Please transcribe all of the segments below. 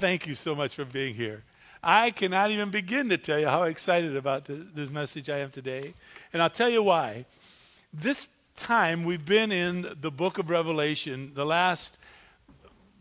thank you so much for being here. I cannot even begin to tell you how excited about this, this message I am today. And I'll tell you why. This time we've been in the book of Revelation, the last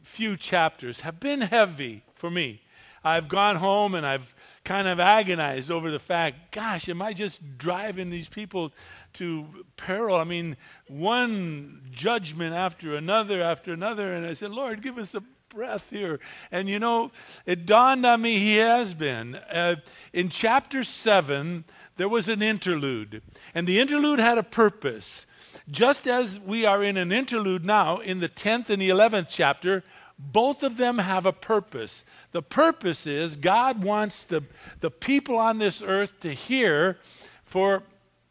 few chapters have been heavy for me. I've gone home and I've kind of agonized over the fact, gosh, am I just driving these people to peril? I mean, one judgment after another after another. And I said, Lord, give us a breath here. And you know, it dawned on me he has been. Uh, in chapter 7, there was an interlude, and the interlude had a purpose. Just as we are in an interlude now in the 10th and the 11th chapter, both of them have a purpose. The purpose is God wants the, the people on this earth to hear for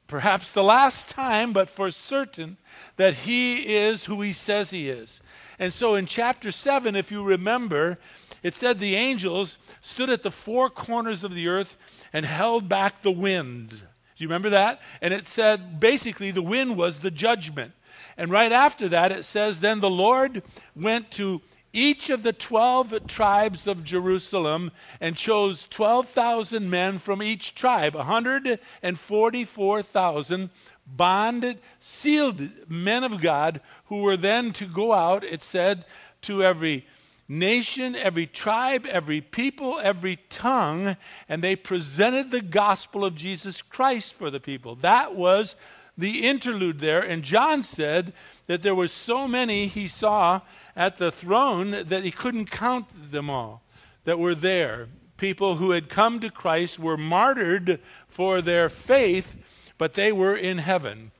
perhaps the last time, but for certain, that He is who He says He is. And so in chapter 7, if you remember, it said the angels stood at the four corners of the earth and held back the wind. Do you remember that? And it said basically the wind was the judgment. And right after that, it says, Then the Lord went to each of the 12 tribes of Jerusalem and chose 12,000 men from each tribe, 144,000 bonded, sealed men of God who were then to go out, it said, to every nation, every tribe, every people, every tongue, and they presented the gospel of Jesus Christ for the people. That was the interlude there. And John said that there were so many he saw at the throne that he couldn't count them all that were there. People who had come to Christ were martyred for their faith, but they were in heaven.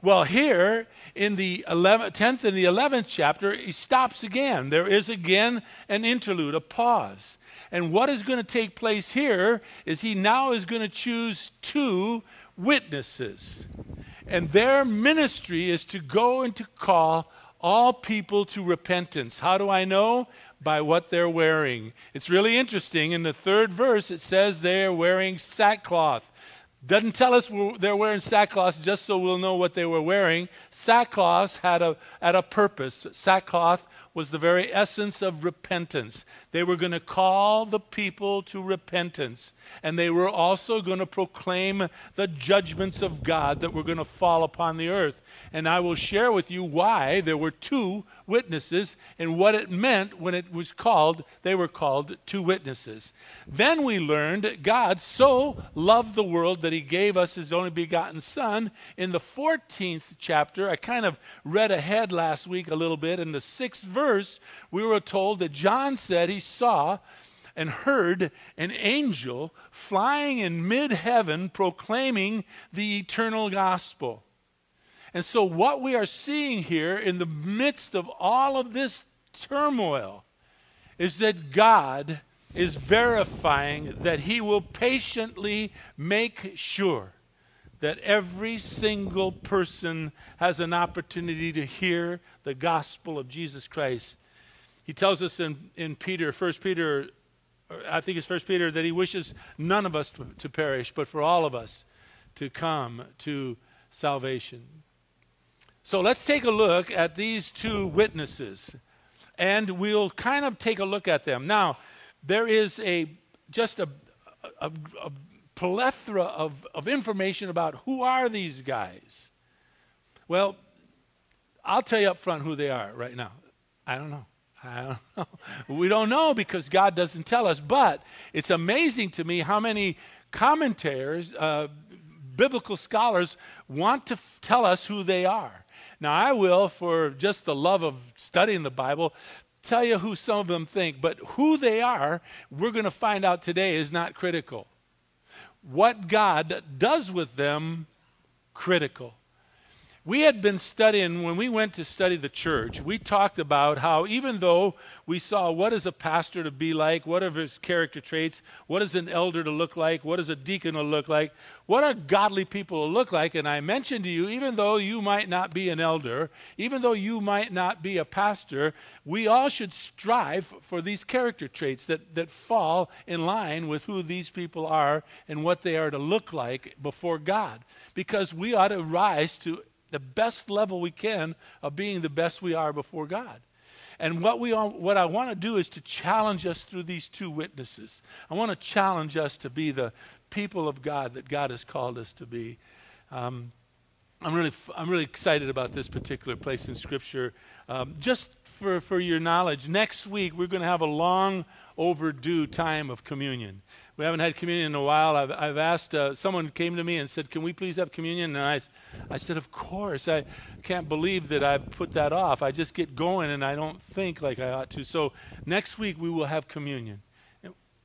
Well, here in the 11th, 10th and the 11th chapter, he stops again. There is again an interlude, a pause. And what is going to take place here is he now is going to choose two witnesses. And their ministry is to go and to call all people to repentance. How do I know? By what they're wearing. It's really interesting. In the third verse, it says they're wearing sackcloth. Doesn't tell us they're wearing sackcloth just so we'll know what they were wearing. Sackcloth had a, had a purpose. Sackcloth was the very essence of repentance. They were going to call the people to repentance, and they were also going to proclaim the judgments of God that were going to fall upon the earth. And I will share with you why there were two witnesses and what it meant when it was called, they were called two witnesses. Then we learned God so loved the world that he gave us his only begotten Son. In the 14th chapter, I kind of read ahead last week a little bit. In the sixth verse, we were told that John said he saw and heard an angel flying in mid heaven proclaiming the eternal gospel. And so, what we are seeing here in the midst of all of this turmoil is that God is verifying that He will patiently make sure that every single person has an opportunity to hear the gospel of Jesus Christ. He tells us in, in Peter, First Peter, I think it's First Peter, that he wishes none of us to, to perish, but for all of us to come to salvation. So let's take a look at these two witnesses, and we'll kind of take a look at them. Now, there is a just a, a, a plethora of, of information about who are these guys. Well, I'll tell you up front who they are right now. I don't know. I don't know. We don't know because God doesn't tell us. But it's amazing to me how many commentators, uh, biblical scholars, want to f- tell us who they are. Now, I will, for just the love of studying the Bible, tell you who some of them think, but who they are, we're going to find out today is not critical. What God does with them, critical. We had been studying, when we went to study the church, we talked about how even though we saw what is a pastor to be like, what are his character traits, what is an elder to look like, what is a deacon to look like, what are godly people to look like, and I mentioned to you, even though you might not be an elder, even though you might not be a pastor, we all should strive for these character traits that, that fall in line with who these people are and what they are to look like before God. Because we ought to rise to the best level we can of being the best we are before God. And what, we what I want to do is to challenge us through these two witnesses. I want to challenge us to be the people of God that God has called us to be. Um, I'm really, I'm really excited about this particular place in Scripture. Um, just for, for your knowledge, next week we're going to have a long overdue time of communion. We haven't had communion in a while. I've, I've asked, uh, someone came to me and said, Can we please have communion? And I, I said, Of course. I can't believe that I've put that off. I just get going and I don't think like I ought to. So next week we will have communion.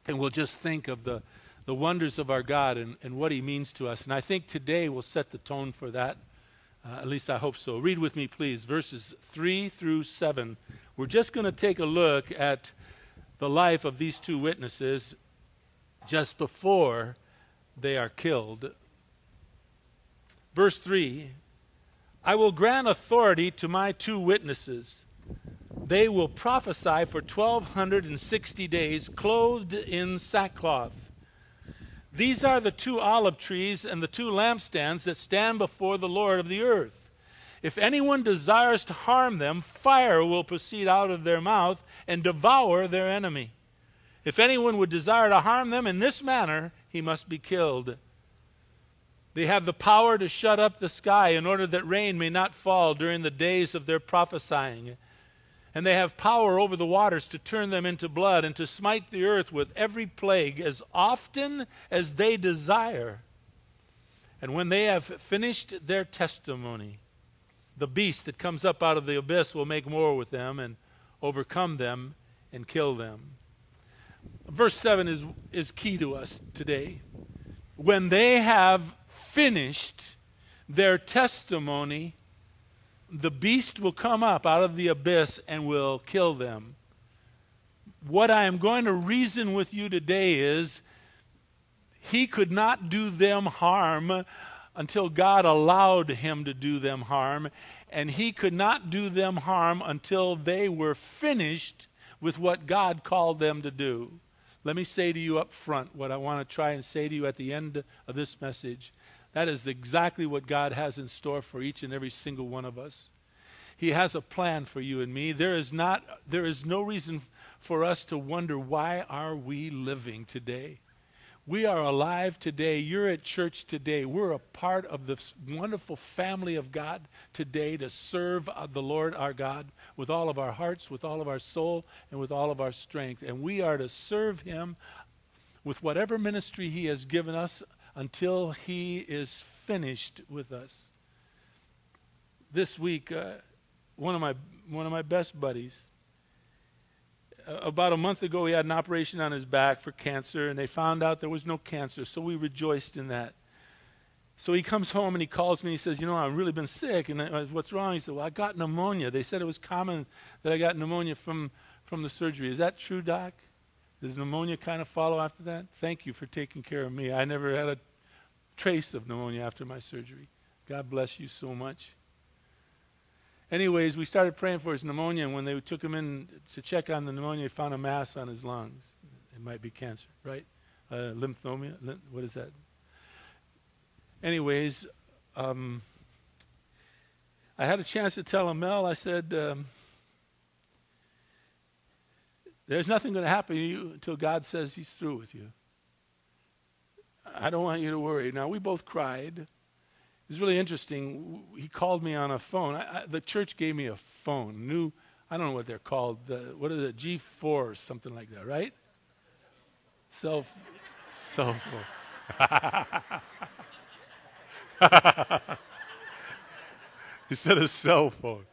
And, we'll just think of the, the wonders of our God and, and what He means to us. And I think today will set the tone for that uh, at least I hope so. Read with me, please, verses 3 through 7. We're just going to take a look at the life of these two witnesses just before they are killed. Verse 3 I will grant authority to my two witnesses. They will prophesy for 1260 days, clothed in sackcloth. These are the two olive trees and the two lampstands that stand before the Lord of the earth. If anyone desires to harm them, fire will proceed out of their mouth and devour their enemy. If anyone would desire to harm them in this manner, he must be killed. They have the power to shut up the sky in order that rain may not fall during the days of their prophesying and they have power over the waters to turn them into blood and to smite the earth with every plague as often as they desire. And when they have finished their testimony, the beast that comes up out of the abyss will make war with them and overcome them and kill them. Verse 7 is, is key to us today. When they have finished their testimony, the beast will come up out of the abyss and will kill them. What I am going to reason with you today is he could not do them harm until God allowed him to do them harm, and he could not do them harm until they were finished with what God called them to do. Let me say to you up front what I want to try and say to you at the end of this message. That is exactly what God has in store for each and every single one of us. He has a plan for you and me. There is not there is no reason for us to wonder why are we living today? We are alive today. You're at church today. We're a part of this wonderful family of God today to serve the Lord our God with all of our hearts, with all of our soul, and with all of our strength. And we are to serve Him with whatever ministry He has given us until he is finished with us. This week, uh, one of my one of my best buddies. About a month ago, he had an operation on his back for cancer, and they found out there was no cancer. So we rejoiced in that. So he comes home and he calls me. He says, "You know, I've really been sick, and I, what's wrong?" He said, "Well, I got pneumonia. They said it was common that I got pneumonia from from the surgery. Is that true, doc?" Does pneumonia kind of follow after that? Thank you for taking care of me. I never had a trace of pneumonia after my surgery. God bless you so much. Anyways, we started praying for his pneumonia, and when they took him in to check on the pneumonia, they found a mass on his lungs. It might be cancer, right? Uh, lymphomia? What is that? Anyways, um, I had a chance to tell him, Mel, I said, um, there's nothing going to happen to you until God says he's through with you. I don't want you to worry. Now, we both cried. It was really interesting. He called me on a phone. I, I, the church gave me a phone, new, I don't know what they're called. The, what is it, G4 or something like that, right? Cell, cell phone. he said a cell phone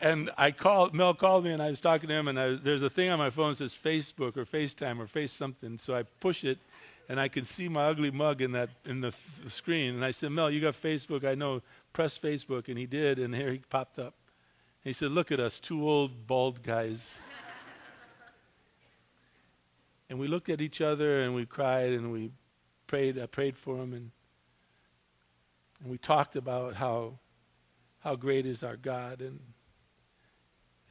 and I called, Mel called me and I was talking to him, and I, there's a thing on my phone that says Facebook or FaceTime or Face something. So I push it, and I can see my ugly mug in that in the, the screen. And I said, Mel, you got Facebook? I know. Press Facebook, and he did, and here he popped up. He said, Look at us, two old bald guys. and we looked at each other and we cried and we prayed. I prayed for him, and and we talked about how how great is our God and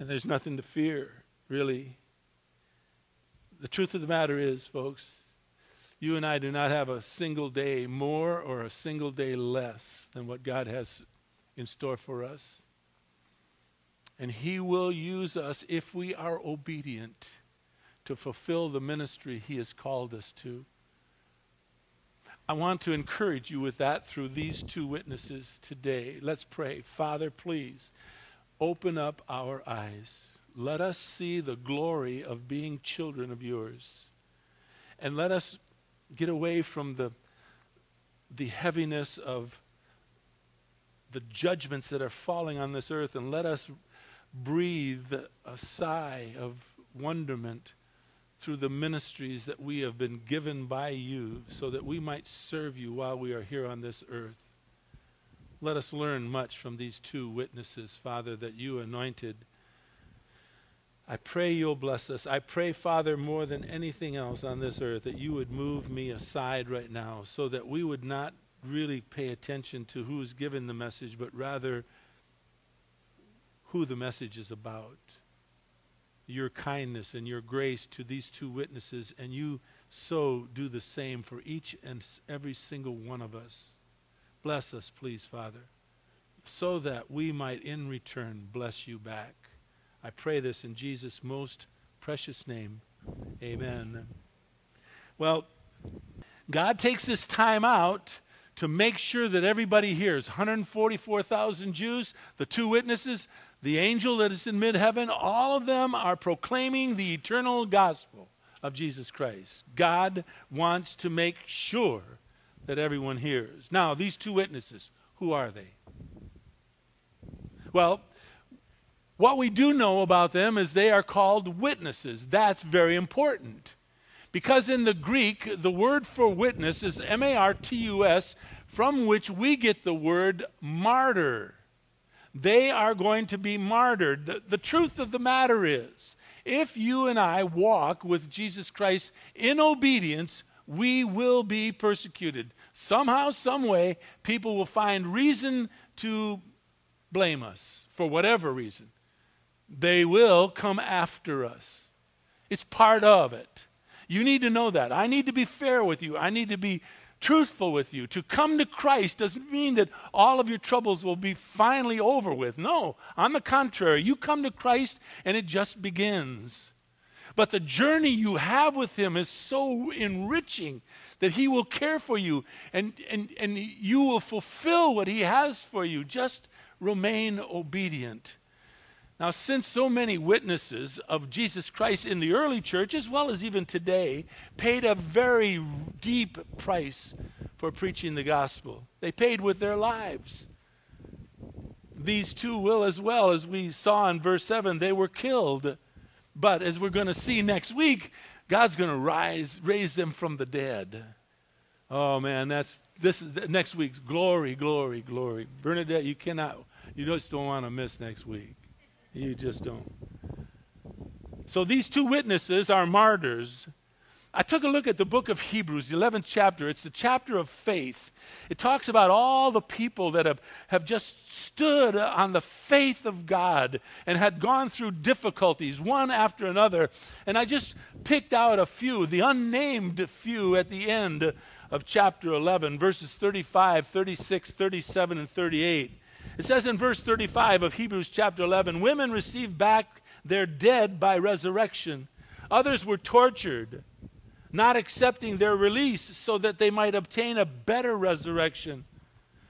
and there's nothing to fear, really. The truth of the matter is, folks, you and I do not have a single day more or a single day less than what God has in store for us. And He will use us if we are obedient to fulfill the ministry He has called us to. I want to encourage you with that through these two witnesses today. Let's pray. Father, please open up our eyes. Let us see the glory of being children of yours. And let us get away from the, the heaviness of the judgments that are falling on this earth and let us breathe a sigh of wonderment through the ministries that we have been given by you so that we might serve you while we are here on this earth. Let us learn much from these two witnesses, Father, that you anointed. I pray you'll bless us. I pray, Father, more than anything else on this earth, that you would move me aside right now so that we would not really pay attention to who's given the message, but rather who the message is about your kindness and your grace to these two witnesses, and you so do the same for each and every single one of us. Bless us, please, Father, so that we might in return bless you back. I pray this in Jesus' most precious name. Amen. Well, God takes this time out to make sure that everybody hears 144,000 Jews, the two witnesses, the angel that is in mid heaven, all of them are proclaiming the eternal gospel of Jesus Christ. God wants to make sure that everyone hears. Now, these two witnesses, who are they? Well, what we do know about them is they are called witnesses. That's very important. Because in the Greek, the word for witness is M A R T U S, from which we get the word martyr they are going to be martyred. The, the truth of the matter is, if you and I walk with Jesus Christ in obedience, we will be persecuted. Somehow, some way, people will find reason to blame us for whatever reason. They will come after us. It's part of it. You need to know that. I need to be fair with you. I need to be truthful with you. To come to Christ doesn't mean that all of your troubles will be finally over with. No, on the contrary, you come to Christ and it just begins. But the journey you have with Him is so enriching that He will care for you and, and, and you will fulfill what He has for you. Just remain obedient. Now, since so many witnesses of Jesus Christ in the early church, as well as even today, paid a very deep price for preaching the gospel, they paid with their lives. These two will as well, as we saw in verse 7, they were killed. But as we're going to see next week, God's going to rise, raise them from the dead. Oh man, that's this is next week's glory, glory, glory. Bernadette, you cannot, you just don't want to miss next week. You just don't. So these two witnesses are martyrs. I took a look at the book of Hebrews, the 11th chapter. It's the chapter of faith. It talks about all the people that have, have just stood on the faith of God and had gone through difficulties, one after another. And I just picked out a few, the unnamed few at the end of chapter 11, verses 35, 36, 37, and 38. It says in verse 35 of Hebrews chapter 11 women received back their dead by resurrection, others were tortured, not accepting their release so that they might obtain a better resurrection.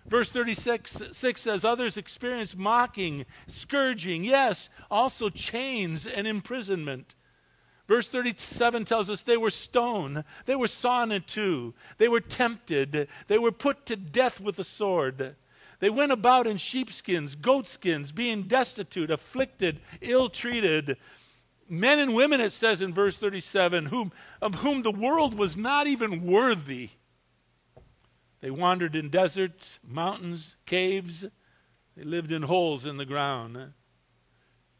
Verse 36 6 says, Others experienced mocking, scourging, yes, also chains and imprisonment. Verse 37 tells us they were stoned, they were sawn in two, they were tempted, they were put to death with a sword. They went about in sheepskins, goatskins, being destitute, afflicted, ill treated. Men and women, it says in verse 37, whom, of whom the world was not even worthy. They wandered in deserts, mountains, caves. They lived in holes in the ground.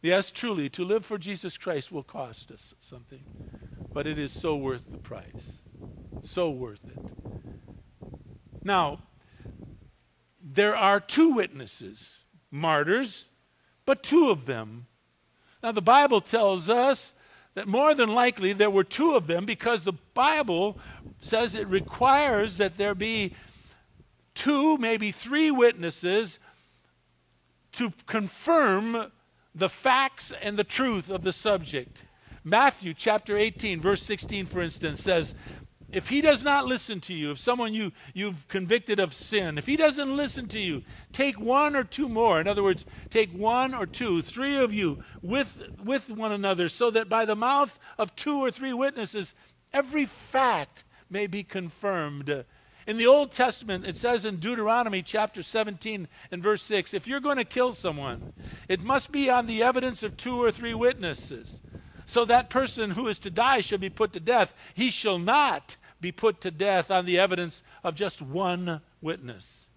Yes, truly, to live for Jesus Christ will cost us something, but it is so worth the price. So worth it. Now, there are two witnesses, martyrs, but two of them. Now, the Bible tells us that more than likely there were two of them because the Bible says it requires that there be two, maybe three witnesses to confirm the facts and the truth of the subject. Matthew chapter 18, verse 16, for instance, says, if he does not listen to you, if someone you, you've convicted of sin, if he doesn't listen to you, take one or two more. In other words, take one or two, three of you with, with one another, so that by the mouth of two or three witnesses, every fact may be confirmed. In the Old Testament, it says in Deuteronomy chapter 17 and verse 6 if you're going to kill someone, it must be on the evidence of two or three witnesses. So that person who is to die shall be put to death. He shall not be put to death on the evidence of just one witness.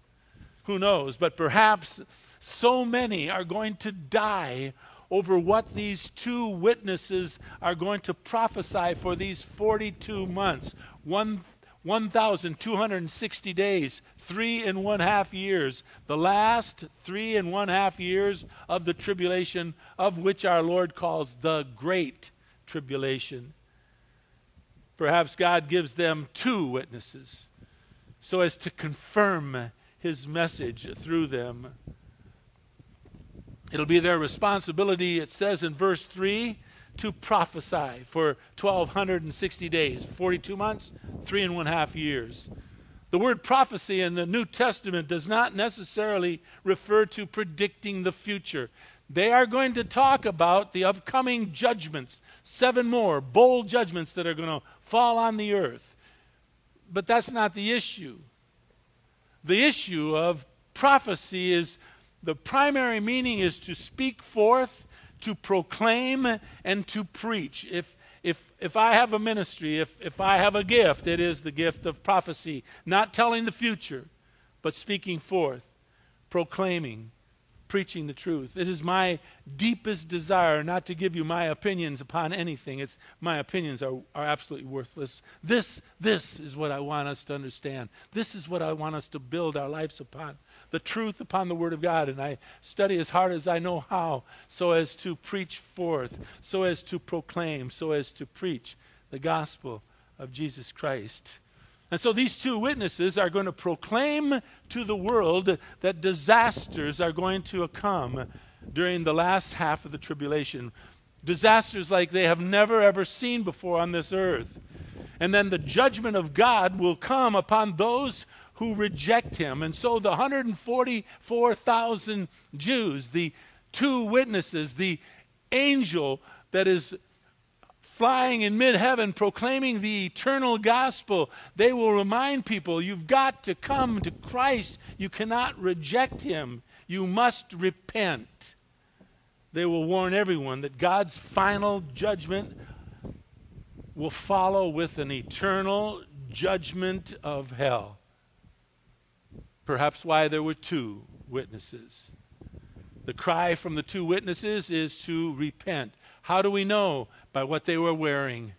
Who knows? But perhaps so many are going to die over what these two witnesses are going to prophesy for these 42 months. One 1,260 days, three and one half years, the last three and one half years of the tribulation, of which our Lord calls the Great Tribulation. Perhaps God gives them two witnesses so as to confirm his message through them. It'll be their responsibility, it says in verse 3, to prophesy for 1,260 days, 42 months, three and one half years. The word prophecy in the New Testament does not necessarily refer to predicting the future. They are going to talk about the upcoming judgments, seven more bowl judgments that are going to fall on the earth. But that's not the issue. The issue of prophecy is the primary meaning is to speak forth to proclaim and to preach. If, if, if I have a ministry, if, if I have a gift, it is the gift of prophecy, not telling the future, but speaking forth, proclaiming, preaching the truth. It is my deepest desire not to give you my opinions upon anything. It's my opinions are, are absolutely worthless. This, this is what I want us to understand. This is what I want us to build our lives upon. The truth upon the Word of God. And I study as hard as I know how so as to preach forth, so as to proclaim, so as to preach the gospel of Jesus Christ. And so these two witnesses are going to proclaim to the world that disasters are going to come during the last half of the tribulation. Disasters like they have never ever seen before on this earth. And then the judgment of God will come upon those who reject him. And so the 144,000 Jews, the two witnesses, the angel that is flying in mid heaven proclaiming the eternal gospel, they will remind people you've got to come to Christ. You cannot reject him. You must repent. They will warn everyone that God's final judgment will follow with an eternal judgment of hell. Perhaps why there were two witnesses. The cry from the two witnesses is to repent. How do we know? By what they were wearing.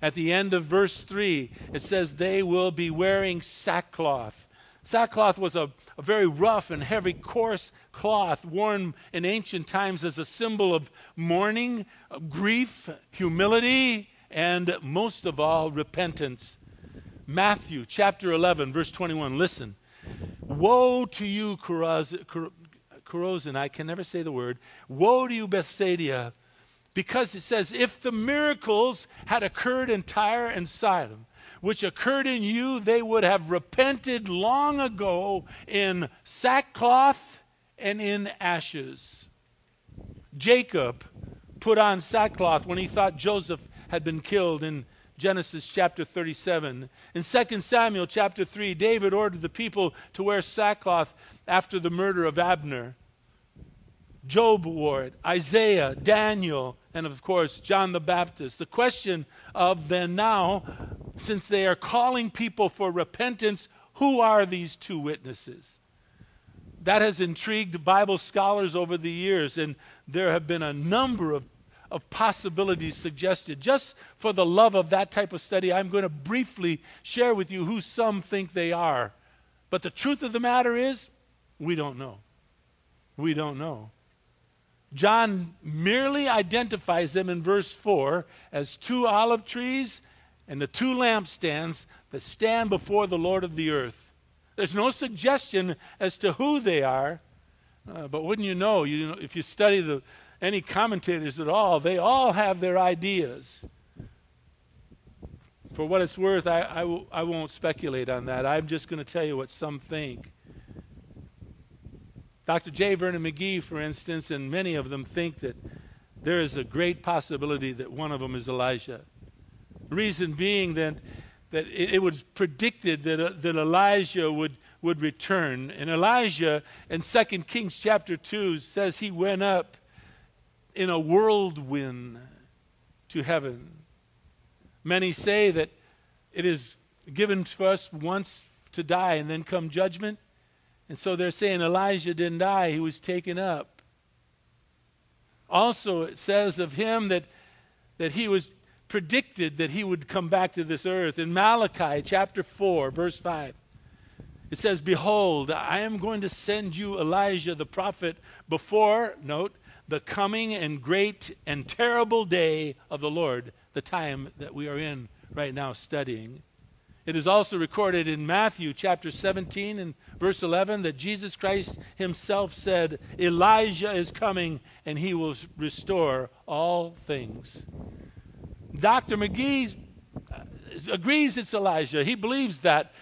At the end of verse 3, it says, They will be wearing sackcloth. Sackcloth was a, a, very rough and heavy, coarse cloth worn in ancient times as a symbol of mourning, grief, humility, and most of all, repentance. Matthew chapter 11, verse 21. Listen. Woe to you, Chorazin. I can never say the word. Woe to you, Bethsaida because it says, if the miracles had occurred in Tyre and Sidon, which occurred in you, they would have repented long ago in sackcloth and in ashes. Jacob put on sackcloth when he thought Joseph had been killed in Genesis chapter 37. In 2 Samuel chapter 3, David ordered the people to wear sackcloth after the murder of Abner. Job wore it, Isaiah, Daniel, and of course, John the Baptist. The question of then now, since they are calling people for repentance, who are these two witnesses? That has intrigued Bible scholars over the years, and there have been a number of, of possibilities suggested. Just for the love of that type of study, I'm going to briefly share with you who some think they are. But the truth of the matter is, we don't know. We don't know. John merely identifies them in verse 4 as two olive trees and the two lampstands that stand before the Lord of the earth. There's no suggestion as to who they are, uh, but wouldn't you know, you know, if you study the any commentators at all, they all have their ideas. For what it's worth, I, I, w- I won't speculate on that. I'm just going to tell you what some think. Dr. J. Vernon McGee, for instance, and many of them think that there is a great possibility that one of them is Elijah. Reason being that, that it, it was predicted that, uh, that Elijah would, would return. And Elijah in 2 Kings chapter 2 says he went up in a whirlwind to heaven. Many say that it is given to us once to die and then come judgment. And so they're saying Elijah didn't die, he was taken up. Also, it says of him that, that he was predicted that he would come back to this earth. In Malachi chapter 4, verse 5, it says, Behold, I am going to send you Elijah the prophet before, note, the coming and great and terrible day of the Lord, the time that we are in right now studying. It is also recorded in Matthew chapter 17 and verse 11 that Jesus Christ himself said, Elijah is coming and he will restore all things. Dr. McGee agrees it's Elijah. He believes that.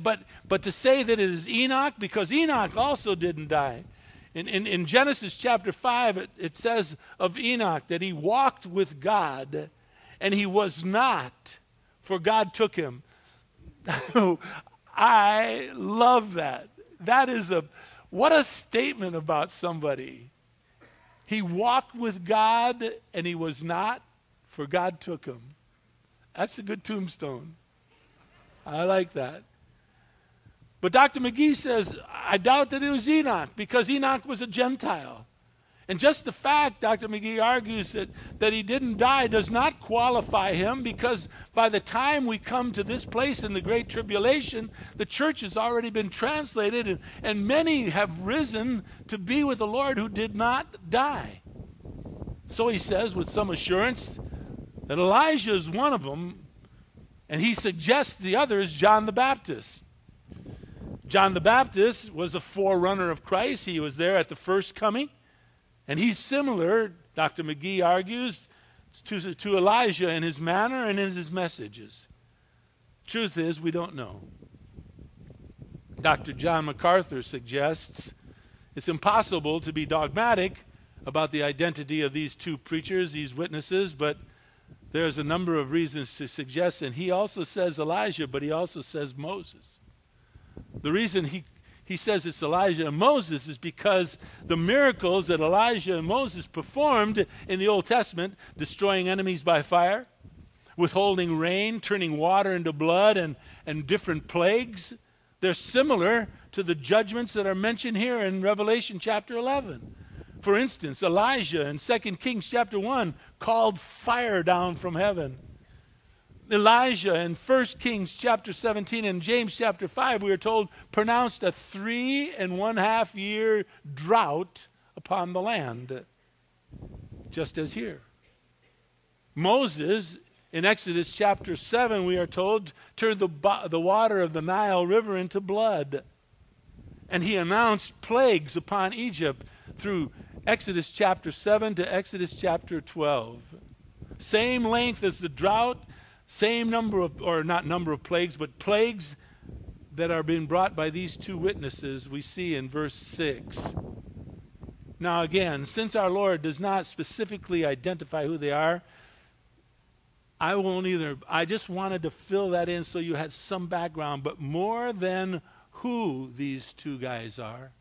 But, but to say that it is Enoch, because Enoch also didn't die. In, in, in Genesis chapter 5, it, it says of Enoch that he walked with God and he was not, for God took him. I love that. That is a what a statement about somebody. He walked with God and he was not, for God took him. That's a good tombstone. I like that. But Dr. McGee says, I doubt that it was Enoch because Enoch was a Gentile. And just the fact, Dr. McGee argues, that, that he didn't die does not qualify him because by the time we come to this place in the Great Tribulation, the church has already been translated, and, and many have risen to be with the Lord who did not die. So he says with some assurance that Elijah is one of them, and he suggests the other is John the Baptist. John the Baptist was a forerunner of Christ, he was there at the first coming. And he's similar, Dr. McGee argues, to, to Elijah in his manner and in his messages. Truth is, we don't know. Dr. John MacArthur suggests it's impossible to be dogmatic about the identity of these two preachers, these witnesses, but there's a number of reasons to suggest, and he also says Elijah, but he also says Moses. The reason he he says it's Elijah and Moses is because the miracles that Elijah and Moses performed in the Old Testament, destroying enemies by fire, withholding rain, turning water into blood, and, and different plagues, they're similar to the judgments that are mentioned here in Revelation chapter 11. For instance, Elijah in 2 Kings chapter 1 called fire down from heaven. Elijah in 1 Kings chapter 17 and James chapter 5, we are told, pronounced a three and one half year drought upon the land, just as here. Moses in Exodus chapter 7, we are told, turned the, the water of the Nile River into blood. And he announced plagues upon Egypt through Exodus chapter 7 to Exodus chapter 12. Same length as the drought same number of, or not number of plagues, but plagues that are being brought by these two witnesses we see in verse 6. Now, again, since our Lord does not specifically identify who they are, I won't either. I just wanted to fill that in so you had some background, but more than who these two guys are,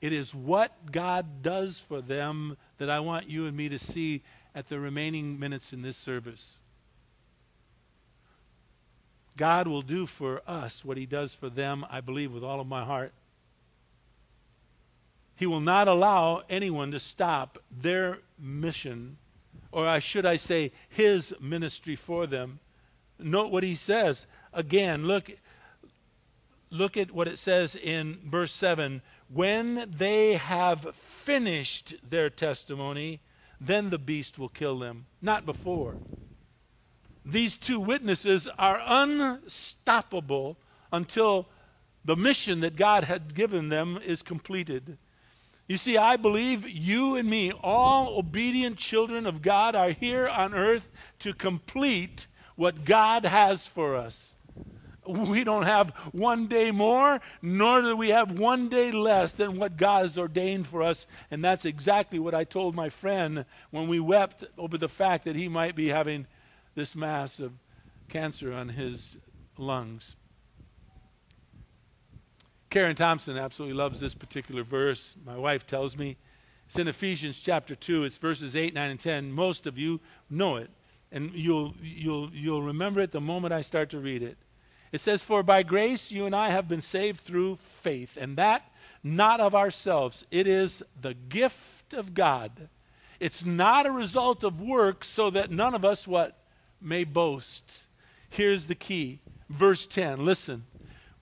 it is what God does for them that I want you and me to see at the remaining minutes in this service. God will do for us what he does for them, I believe, with all of my heart. He will not allow anyone to stop their mission, or should I say, his ministry for them. Note what he says. Again, look, look at what it says in verse 7 When they have finished their testimony, then the beast will kill them, not before these two witnesses are unstoppable until the mission that God had given them is completed. You see, I believe you and me, all obedient children of God, are here on earth to complete what God has for us. We don't have one day more, nor do we have one day less than what God has ordained for us. And that's exactly what I told my friend when we wept over the fact that he might be having this mass of cancer on his lungs. Karen Thompson absolutely loves this particular verse. My wife tells me it's in Ephesians chapter 2. It's verses 8, 9, and 10. Most of you know it, and you'll, you'll, you'll remember it the moment I start to read it. It says, For by grace you and I have been saved through faith, and that not of ourselves. It is the gift of God. It's not a result of works, so that none of us what may boast. Here's the key. Verse 10. Listen.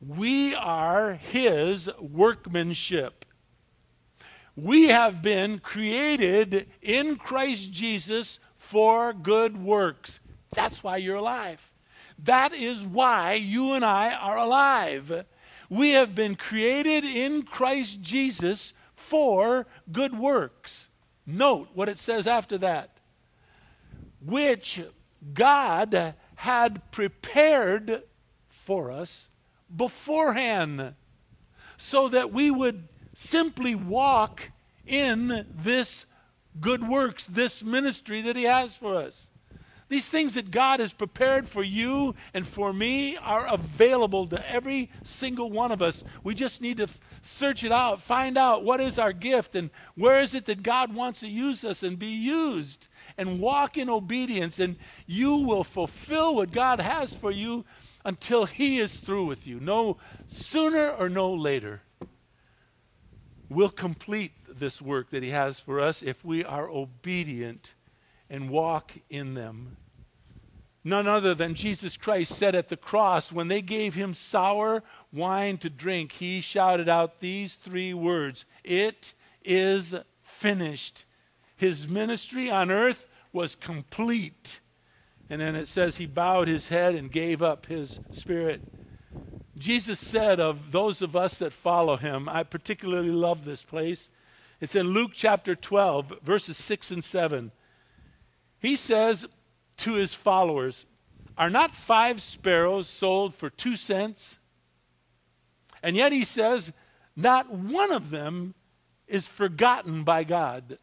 We are his workmanship. We have been created in Christ Jesus for good works. That's why you're alive. That is why you and I are alive. We have been created in Christ Jesus for good works. Note what it says after that. Which God had prepared for us beforehand so that we would simply walk in this good works, this ministry that He has for us. These things that God has prepared for you and for me are available to every single one of us. We just need to search it out, find out what is our gift and where is it that God wants to use us and be used and walk in obedience, and you will fulfill what God has for you until He is through with you. No sooner or no later. We'll complete this work that He has for us if we are obedient and walk in them. None other than Jesus Christ said at the cross, when they gave him sour wine to drink, he shouted out these three words It is finished. His ministry on earth was complete. And then it says he bowed his head and gave up his spirit. Jesus said of those of us that follow him, I particularly love this place. It's in Luke chapter 12, verses 6 and 7. He says to his followers, Are not five sparrows sold for two cents? And yet he says, Not one of them is forgotten by God.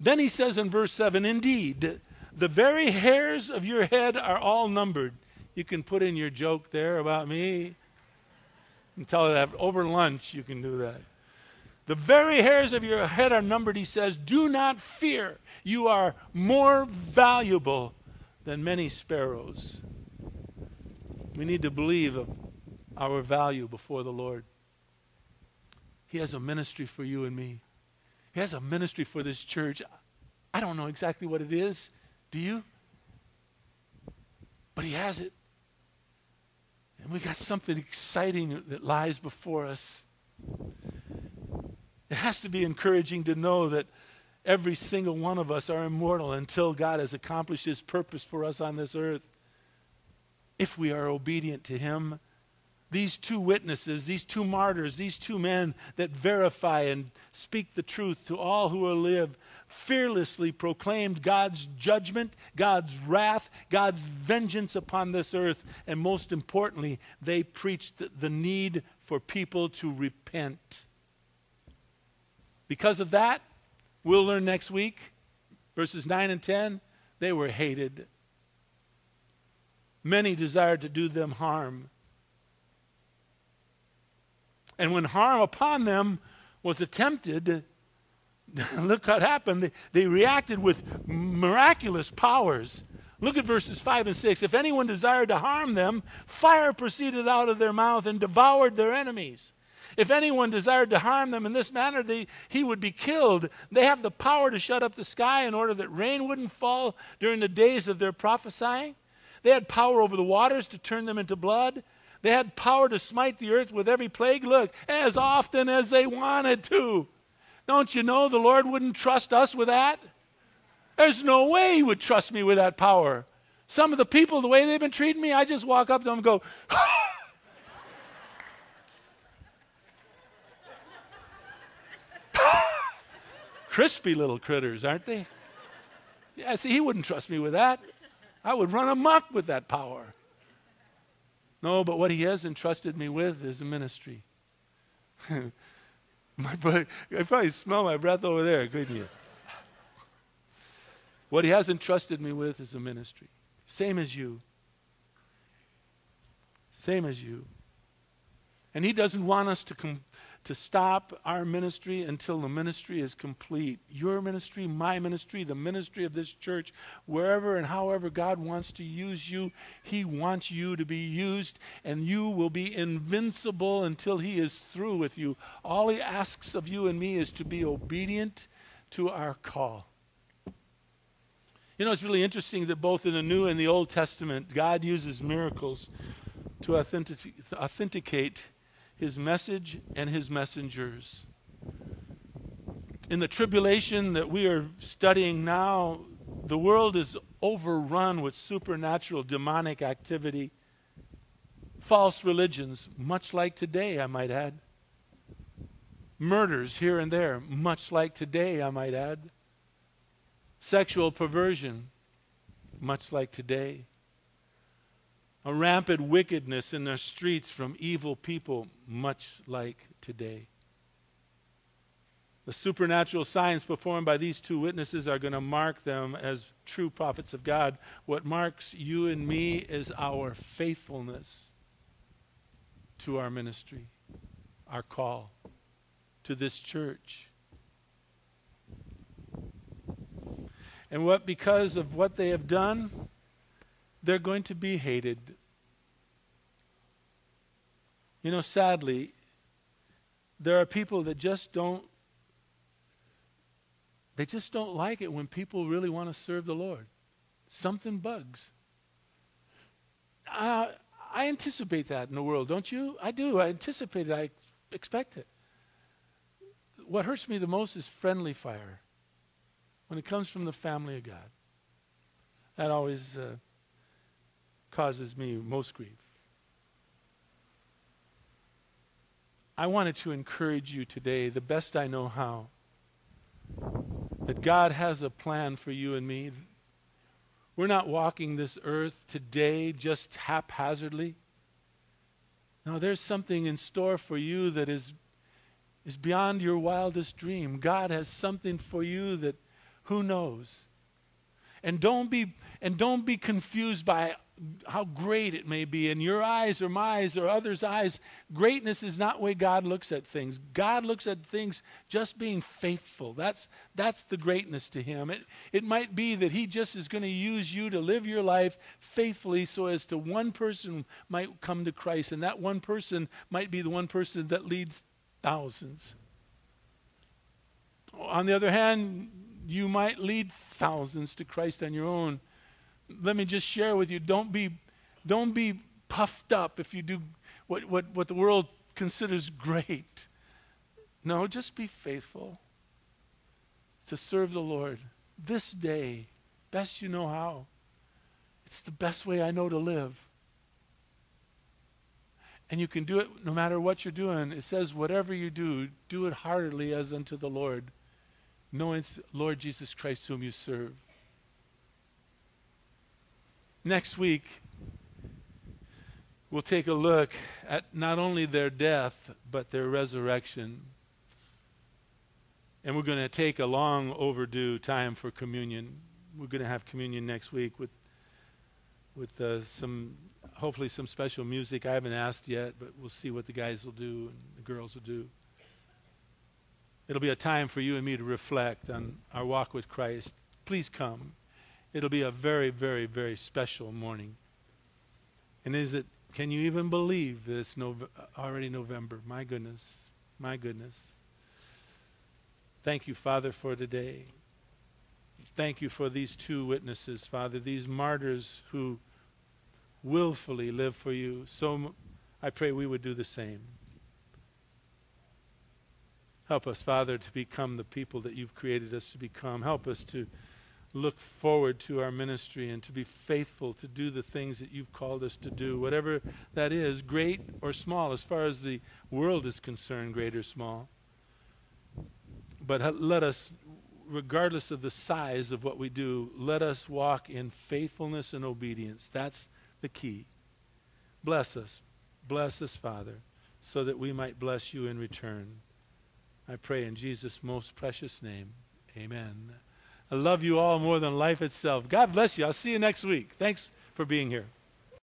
Then he says in verse 7 Indeed, the very hairs of your head are all numbered. You can put in your joke there about me. And tell that over lunch you can do that. The very hairs of your head are numbered, he says. Do not fear. You are more valuable than many sparrows. We need to believe of our value before the Lord. He has a ministry for you and me. He has a ministry for this church. I don't know exactly what it is. Do you? But He has it. And we got something exciting that lies before us. It has to be encouraging to know that every single one of us are immortal until God has accomplished His purpose for us on this earth. If we are obedient to Him, these two witnesses, these two martyrs, these two men that verify and speak the truth to all who will live, fearlessly proclaimed God's judgment, God's wrath, God's vengeance upon this earth, and most importantly, they preached the need for people to repent. Because of that, we'll learn next week, verses 9 and 10, they were hated. Many desired to do them harm. And when harm upon them was attempted, look what happened. They, they reacted with miraculous powers. Look at verses 5 and 6. If anyone desired to harm them, fire proceeded out of their mouth and devoured their enemies. If anyone desired to harm them in this manner, they, he would be killed. They have the power to shut up the sky in order that rain wouldn't fall during the days of their prophesying. They had power over the waters to turn them into blood. They had power to smite the earth with every plague. Look, as often as they wanted to. Don't you know the Lord wouldn't trust us with that? There's no way He would trust me with that power. Some of the people, the way they've been treating me, I just walk up to them and go, crispy little critters, aren't they? Yeah, see, he wouldn't trust me with that. I would run amok with that power. No, but what he has entrusted me with is a ministry. my probably smell my breath over there, couldn't you? What he has entrusted me with is a ministry. Same as you. Same as you. And he doesn't want us to come to stop our ministry until the ministry is complete. Your ministry, my ministry, the ministry of this church, wherever and however God wants to use you, He wants you to be used, and you will be invincible until He is through with you. All He asks of you and me is to be obedient to our call. You know, it's really interesting that both in the New and the Old Testament, God uses miracles to authentic- authenticate his message and his messengers. In the tribulation that we are studying now, the world is overrun with supernatural demonic activity, false religions, much like today, I might add. Murders here and there, much like today, I might add. Sexual perversion, much like today a rampant wickedness in their streets from evil people, much like today. The supernatural signs performed by these two witnesses are going to mark them as true prophets of God. What marks you and me is our faithfulness to our ministry, our call to this church. And what because of what they have done, they're going to be hated. You know, sadly, there are people that just don't they just don't like it when people really want to serve the Lord. Something bugs. I anticipate that in the world, don't you? I do. I anticipate it. I expect it. What hurts me the most is friendly fire when it comes from the family of God. That always uh, causes me most grief. I wanted to encourage you today, the best I know how, that God has a plan for you and me. We're not walking this earth today just haphazardly. No, there's something in store for you that is, is beyond your wildest dream. God has something for you that who knows? And don't be and don't be confused by how great it may be in your eyes or my eyes or others' eyes. Greatness is not the way God looks at things. God looks at things just being faithful. That's, that's the greatness to Him. It, it might be that He just is going to use you to live your life faithfully so as to one person might come to Christ, and that one person might be the one person that leads thousands. On the other hand, you might lead thousands to Christ on your own let me just share with you don't be, don't be puffed up if you do what, what, what the world considers great. No, just be faithful to serve the Lord this day, best you know how. It's the best way I know to live. And you can do it no matter what you're doing. It says, whatever you do, do it heartily as unto the Lord, knowing Lord Jesus Christ whom you serve. Next week, we'll take a look at not only their death, but their resurrection. And we're going to take a long overdue time for communion. We're going to have communion next week with, with uh, some, hopefully, some special music. I haven't asked yet, but we'll see what the guys will do and the girls will do. It'll be a time for you and me to reflect on our walk with Christ. Please come. It'll be a very, very, very special morning. And is it, can you even believe it's already November? My goodness. My goodness. Thank you, Father, for today. Thank you for these two witnesses, Father, these martyrs who willfully live for you. So I pray we would do the same. Help us, Father, to become the people that you've created us to become. Help us to look forward to our ministry and to be faithful to do the things that you've called us to do, whatever that is, great or small, as far as the world is concerned, great or small. But let us regardless of the size of what we do, let us walk in faithfulness and obedience. That's the key. Bless us. Bless us, Father, so that we might bless you in return. I pray in Jesus' most precious name. Amen. I love you all more than life itself. God bless you. I'll see you next week. Thanks for being here.